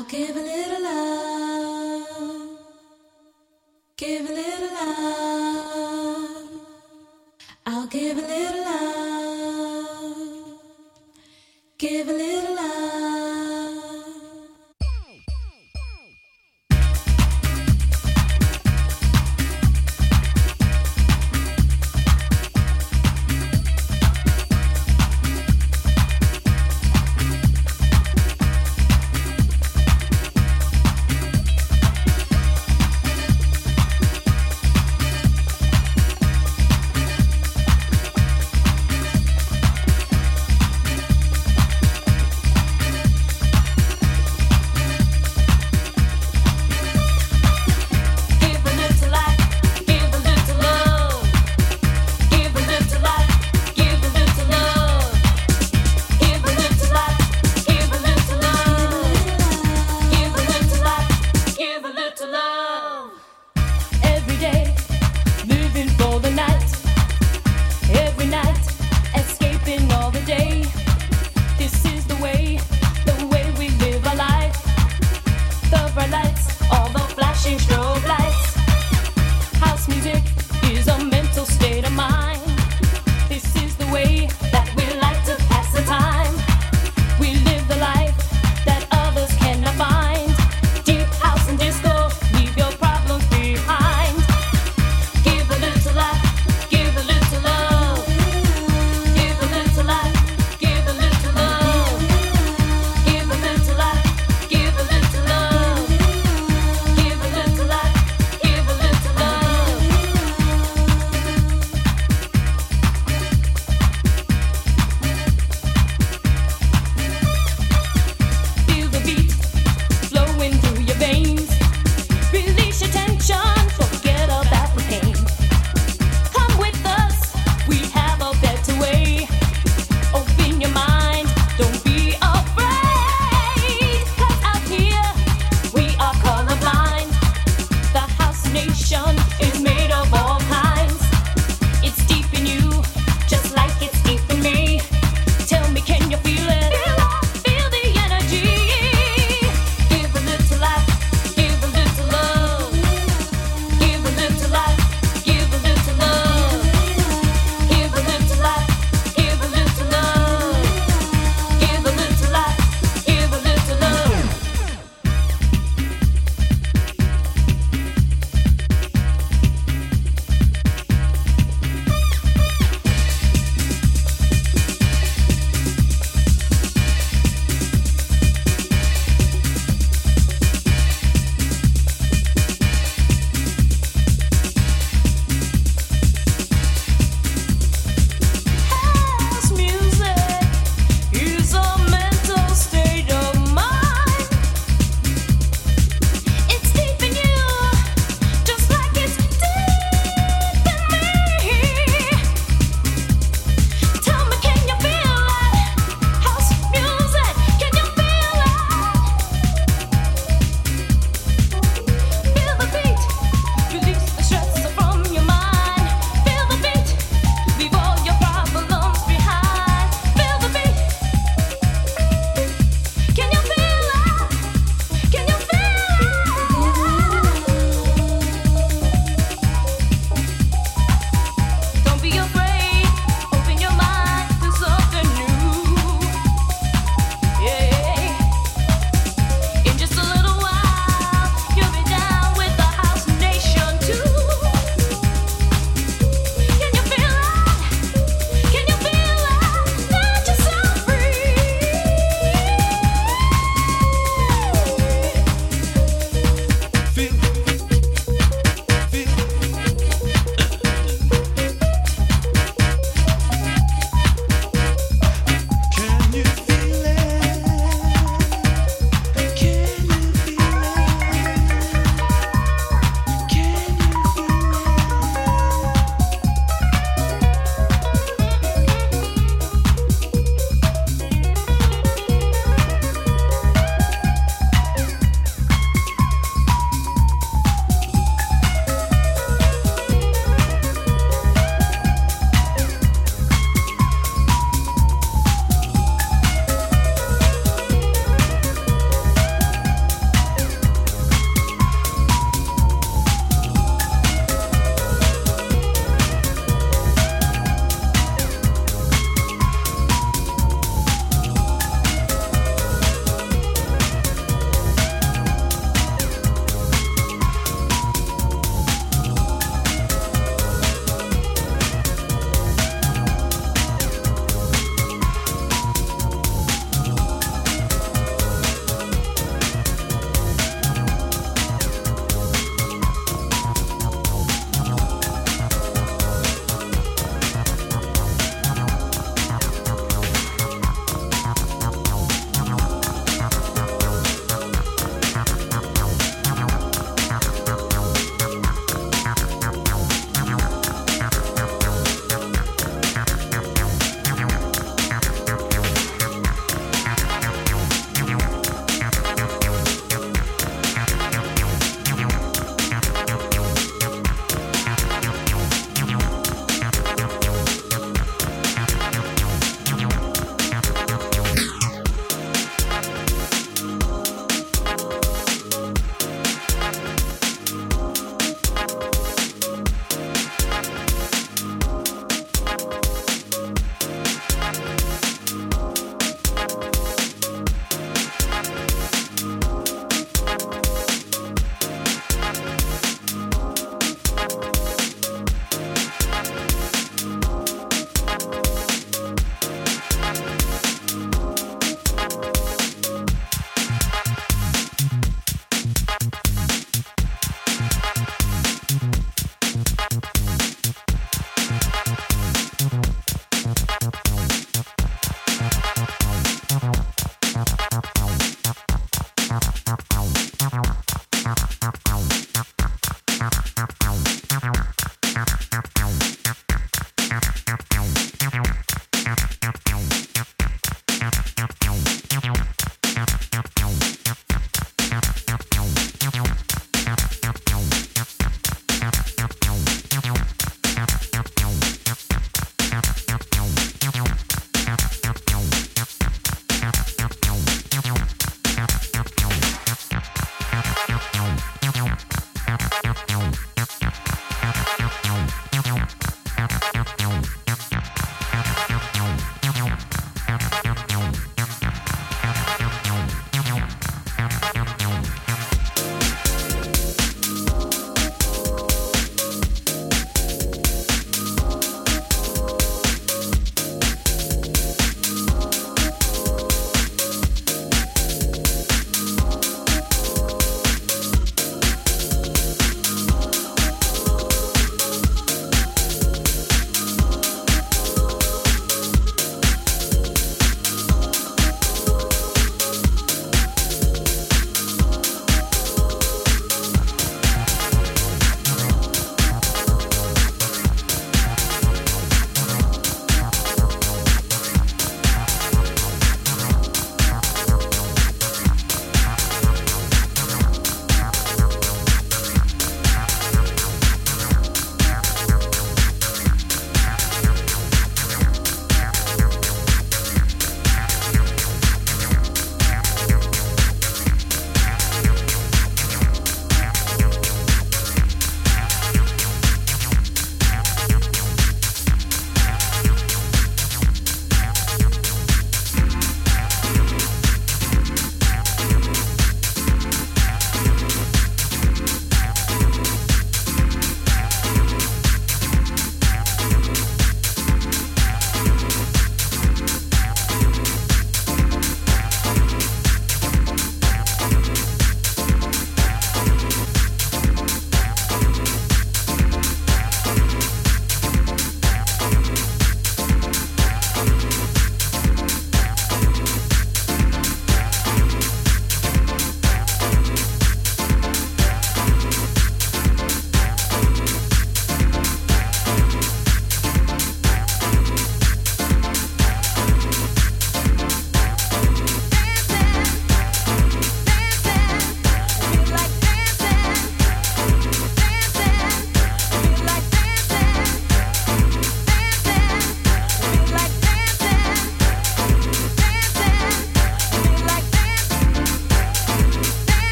I'll give a little love.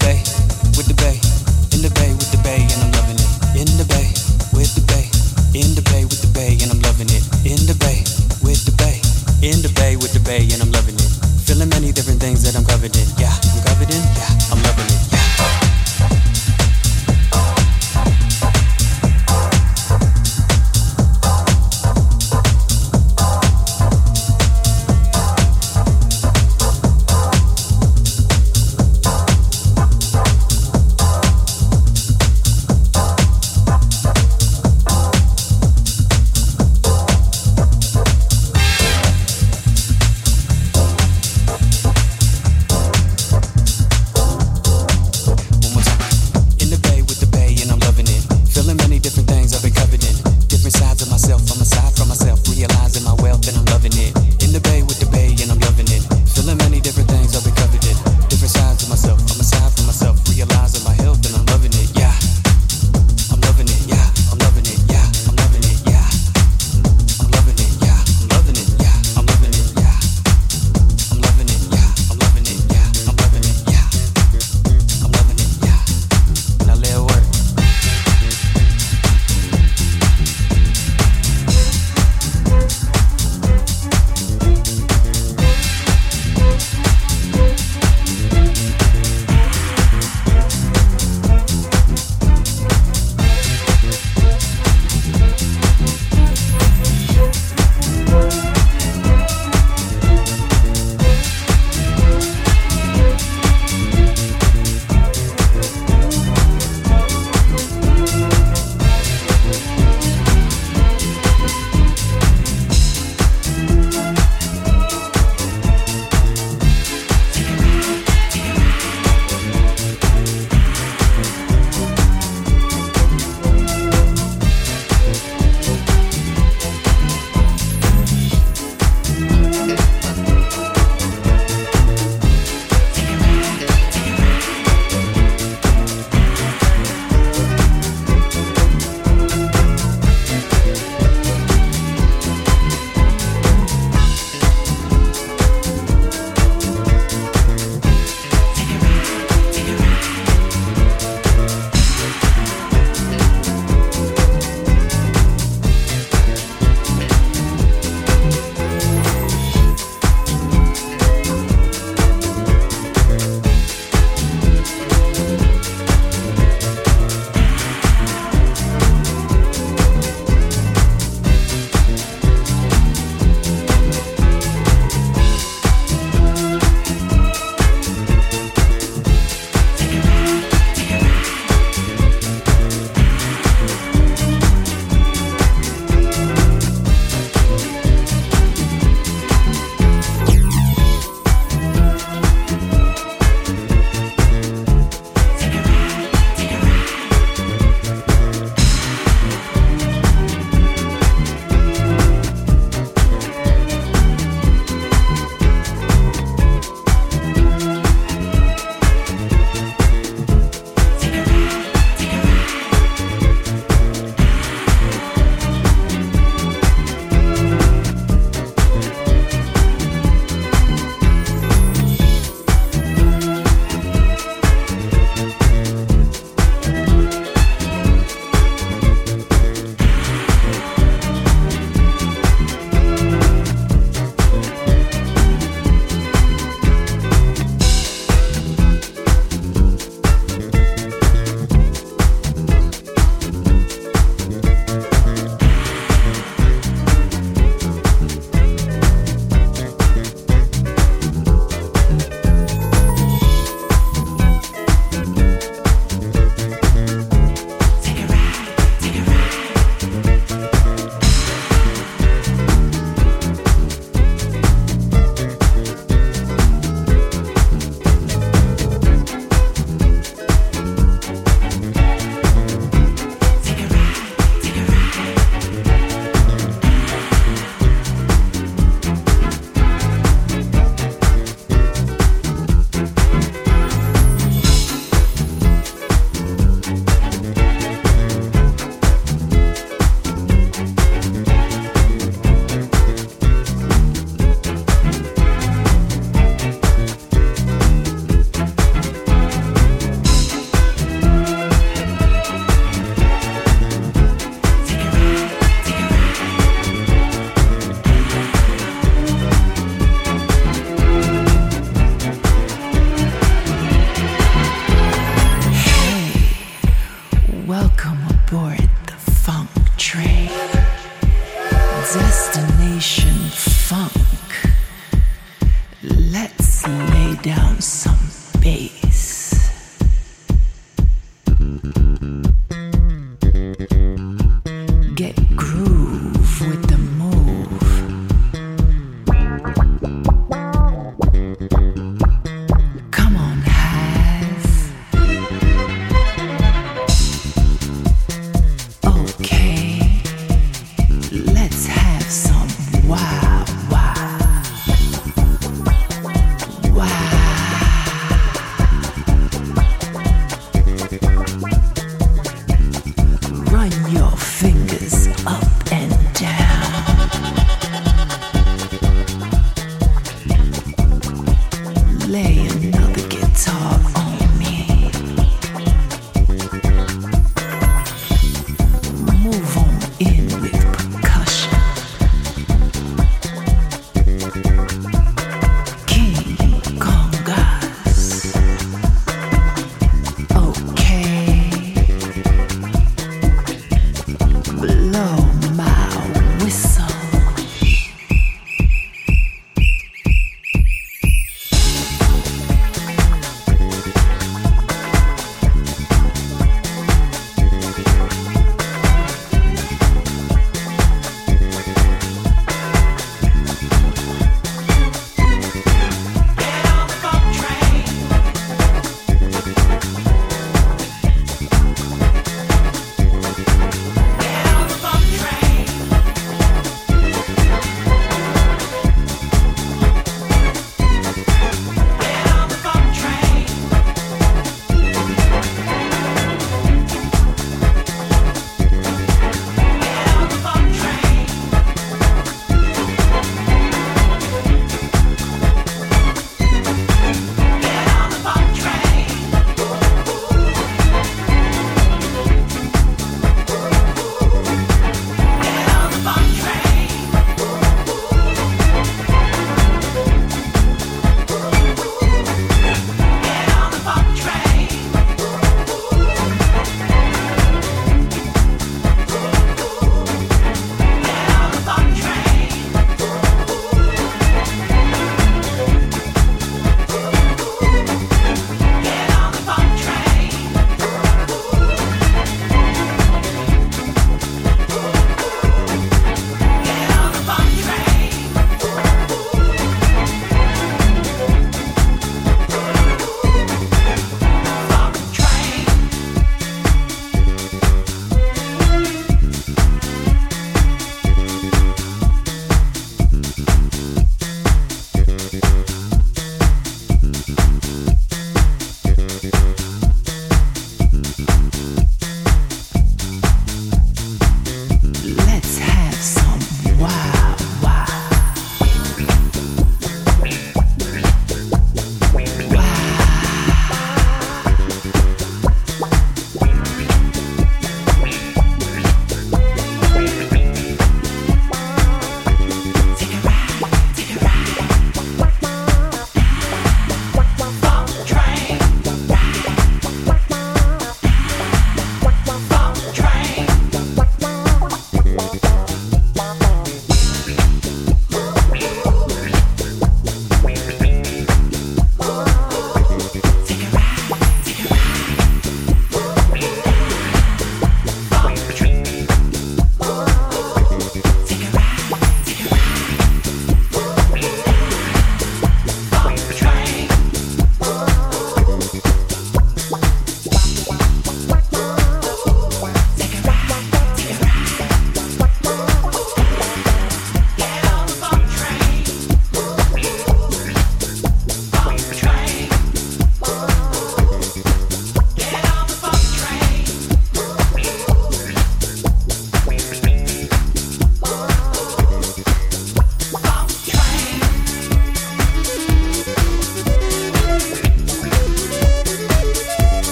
bay, with the bay, in the bay, with the bay, and I'm loving it. In the bay, with the bay, in the bay, with the bay, and I'm loving it. In the bay, with the bay, in the bay, with the bay, and I'm loving it. Feeling many different things that I'm covered in.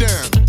down.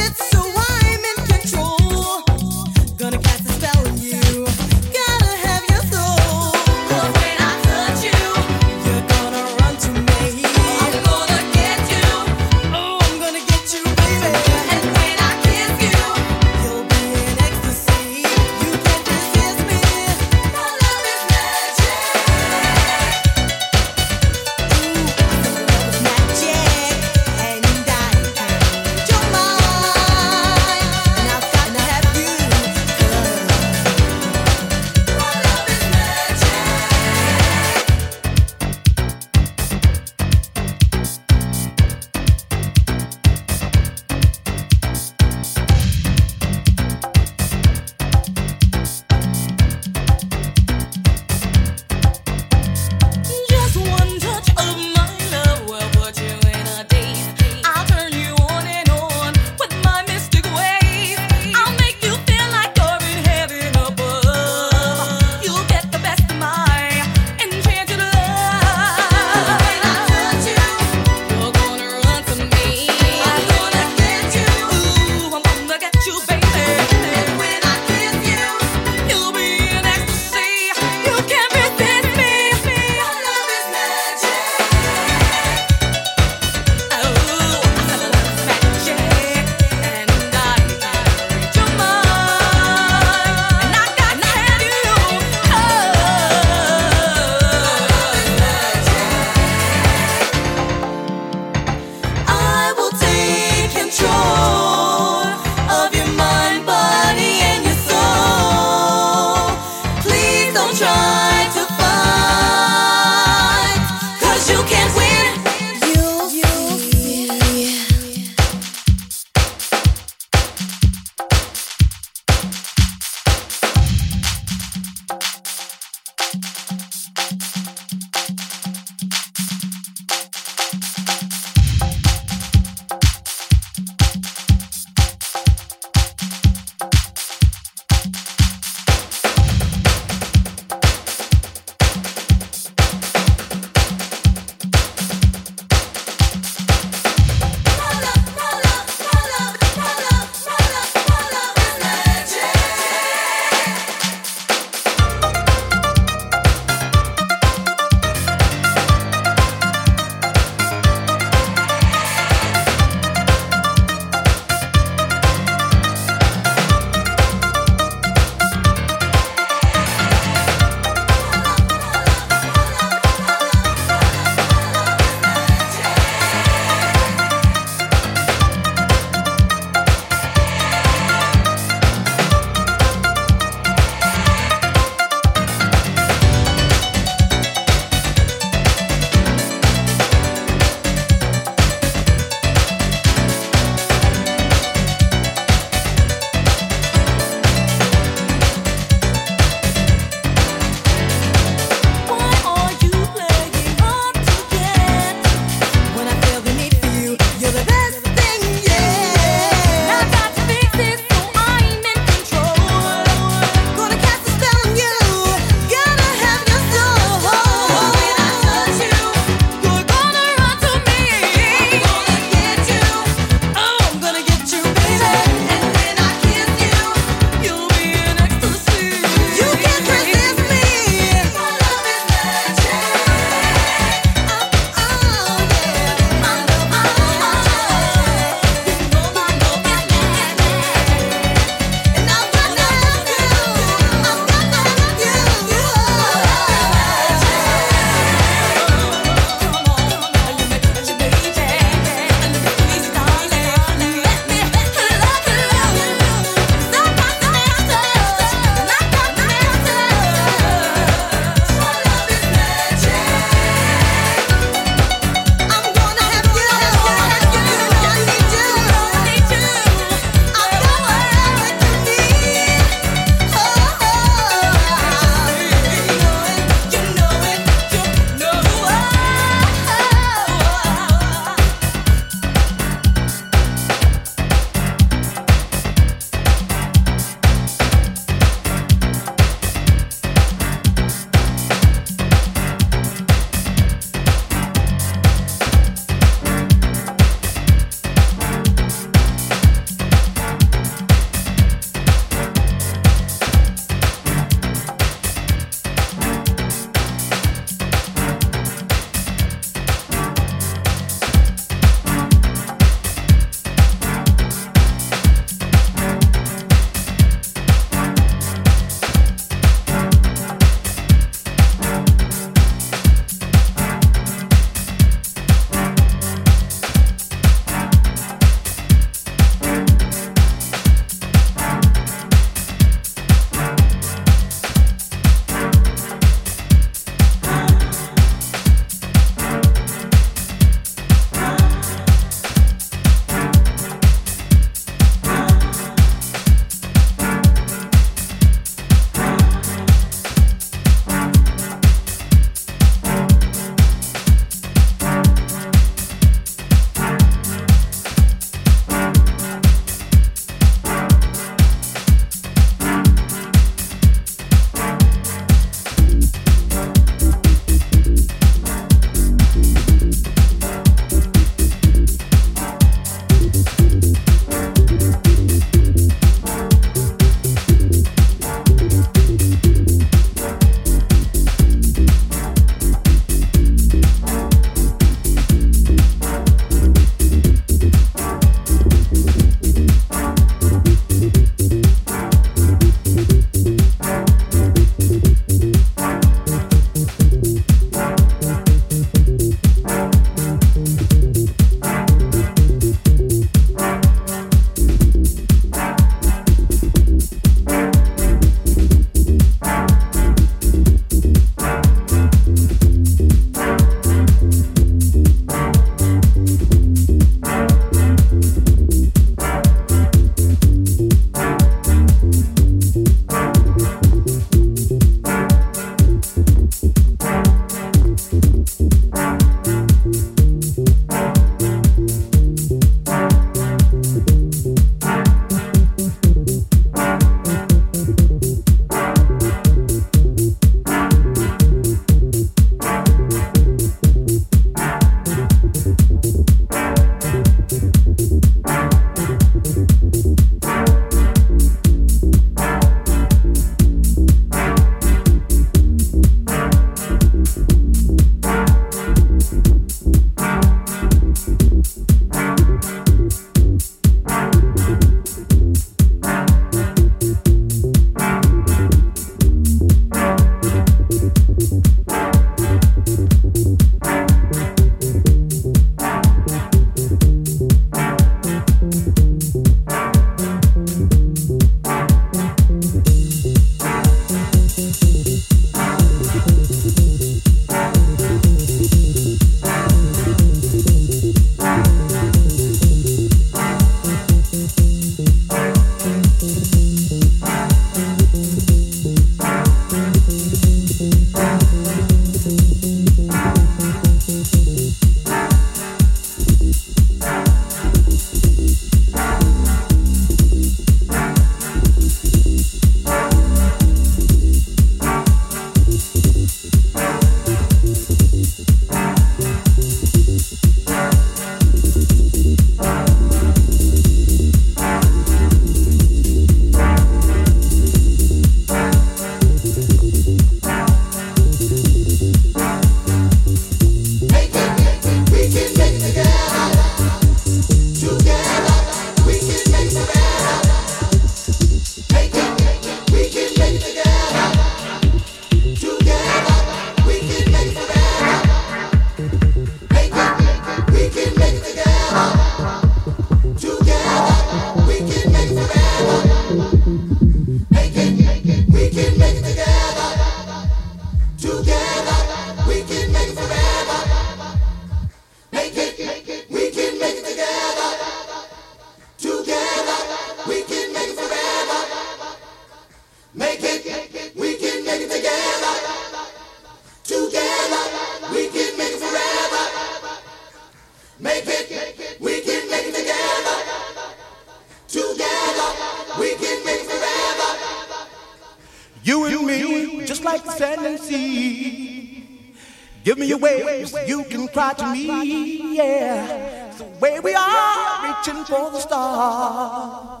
For the stars.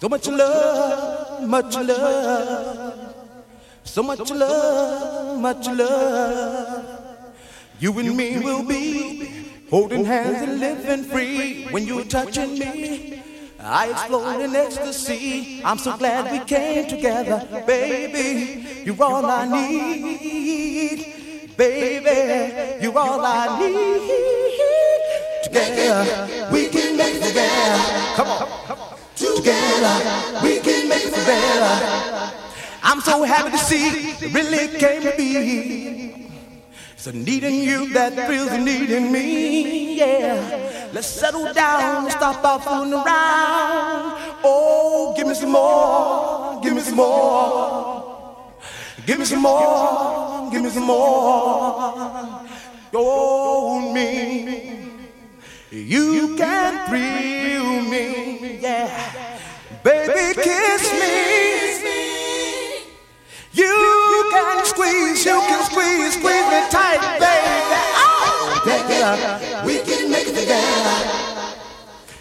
So much love, much love. So much love, much love. You and me will be holding hands and living free when you're touching me. I explode in ecstasy. I'm so glad we came together, baby. You're all I need, baby. You're all I need. Together, we can make it better. Come on, come on. Together, we can make it better. I'm so happy to see it really came to be. It's needing you that feels needing me, yeah. Let's settle down and stop our fooling around. Oh, give me some more, give me some more. Give me some more, give me some more. Oh, me. You can thrill me, yeah. Baby, kiss me. You can squeeze, you can squeeze, squeeze me tight, baby. Oh, together, we can make it together.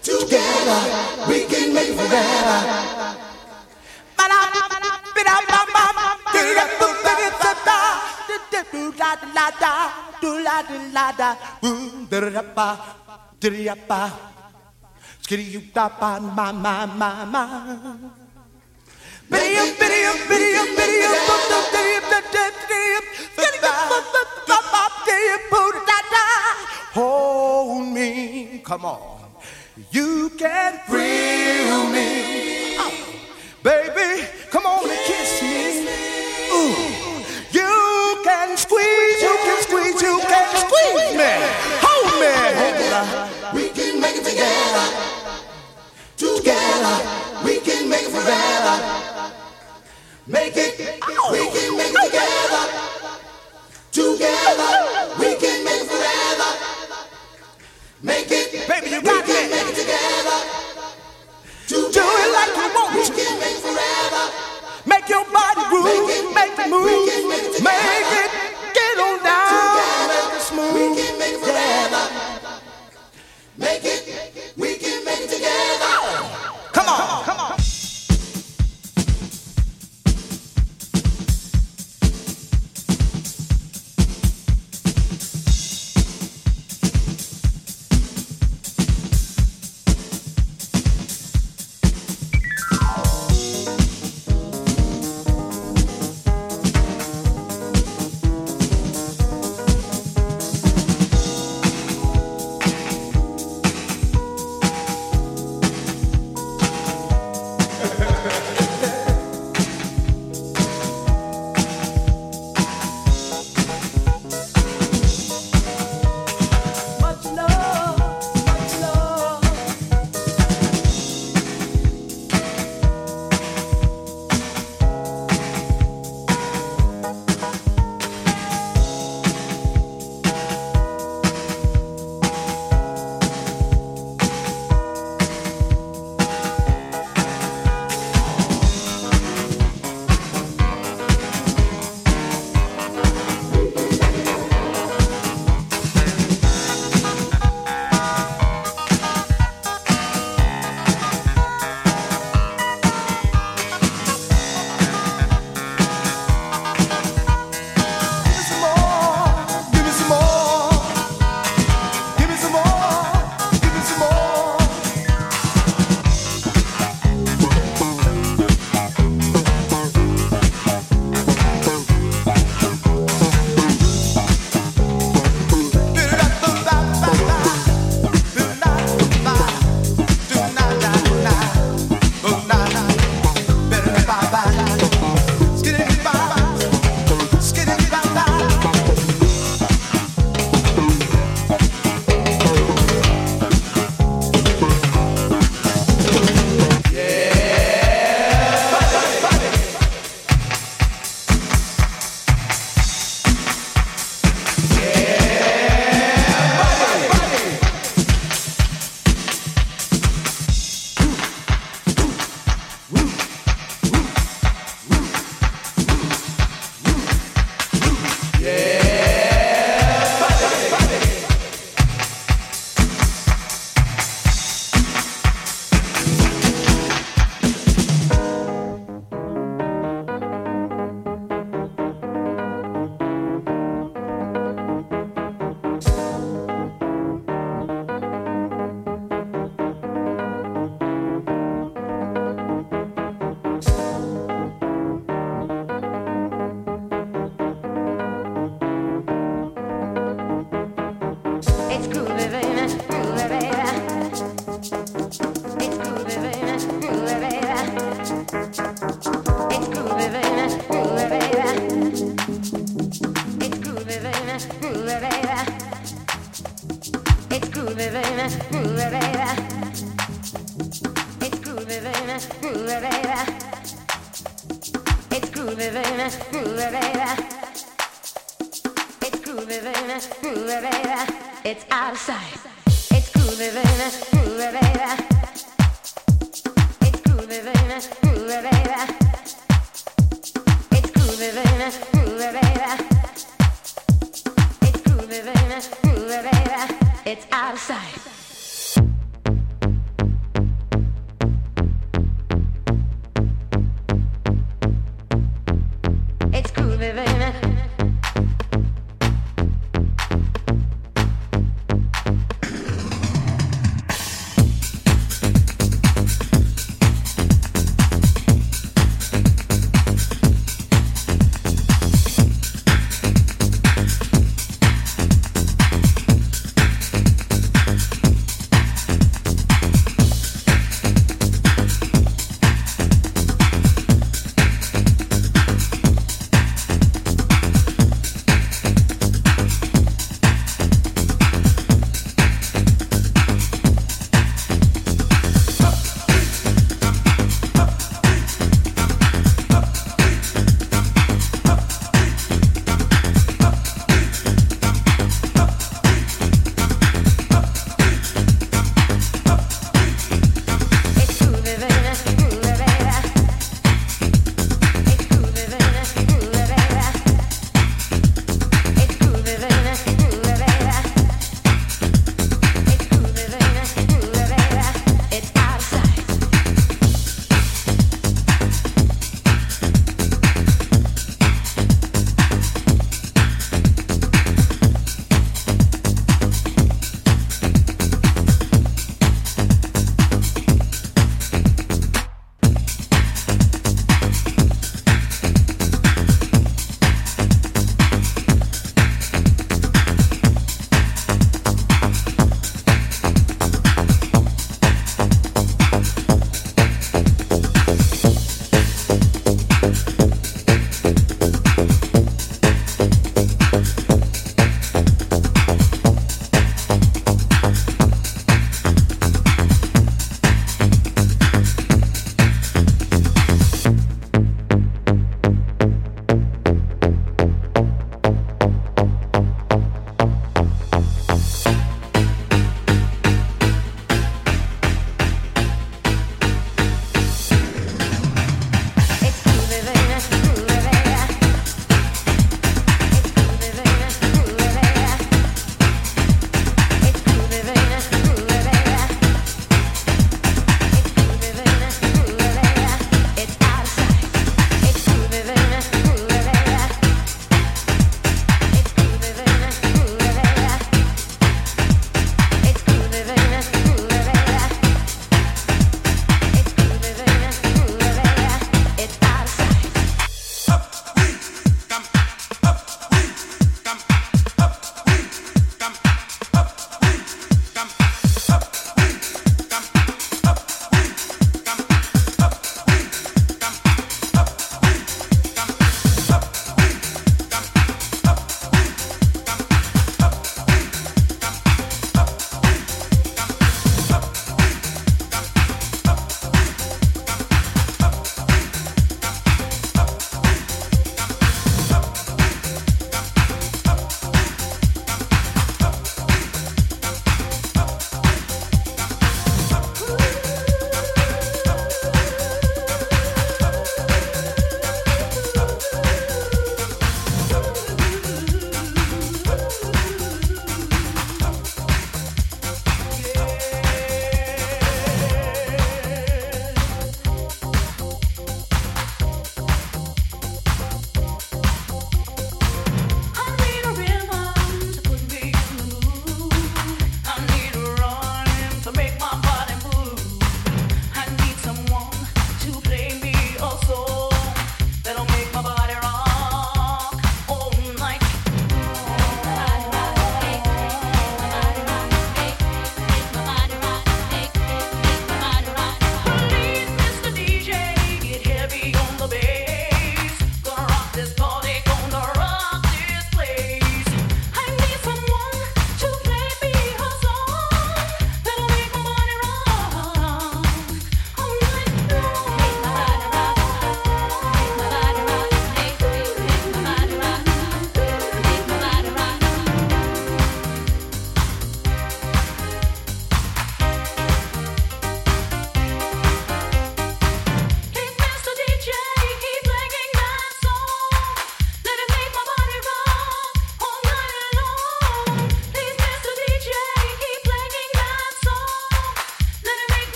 Together, we can make it together. Skitty you da ba ma ma ma ma. Biddy up, biddy up, biddy up, biddy up, up, up, biddy up, biddy up, biddy up, biddy up, up, up, up, up, up, da, da. Hold me, come on. You can thrill me. Oh, baby, come on and kiss me. Ooh. You can squeeze, you can squeeze, you can squeeze me. Hold me. We can make it together. Together, we can make it. Make it, we can make it together. Together, we can make it forever. Make it, baby, you got we can make it together. Do it like you want. We make forever. Your body move, make the move, make it, get on down, smooth. Make it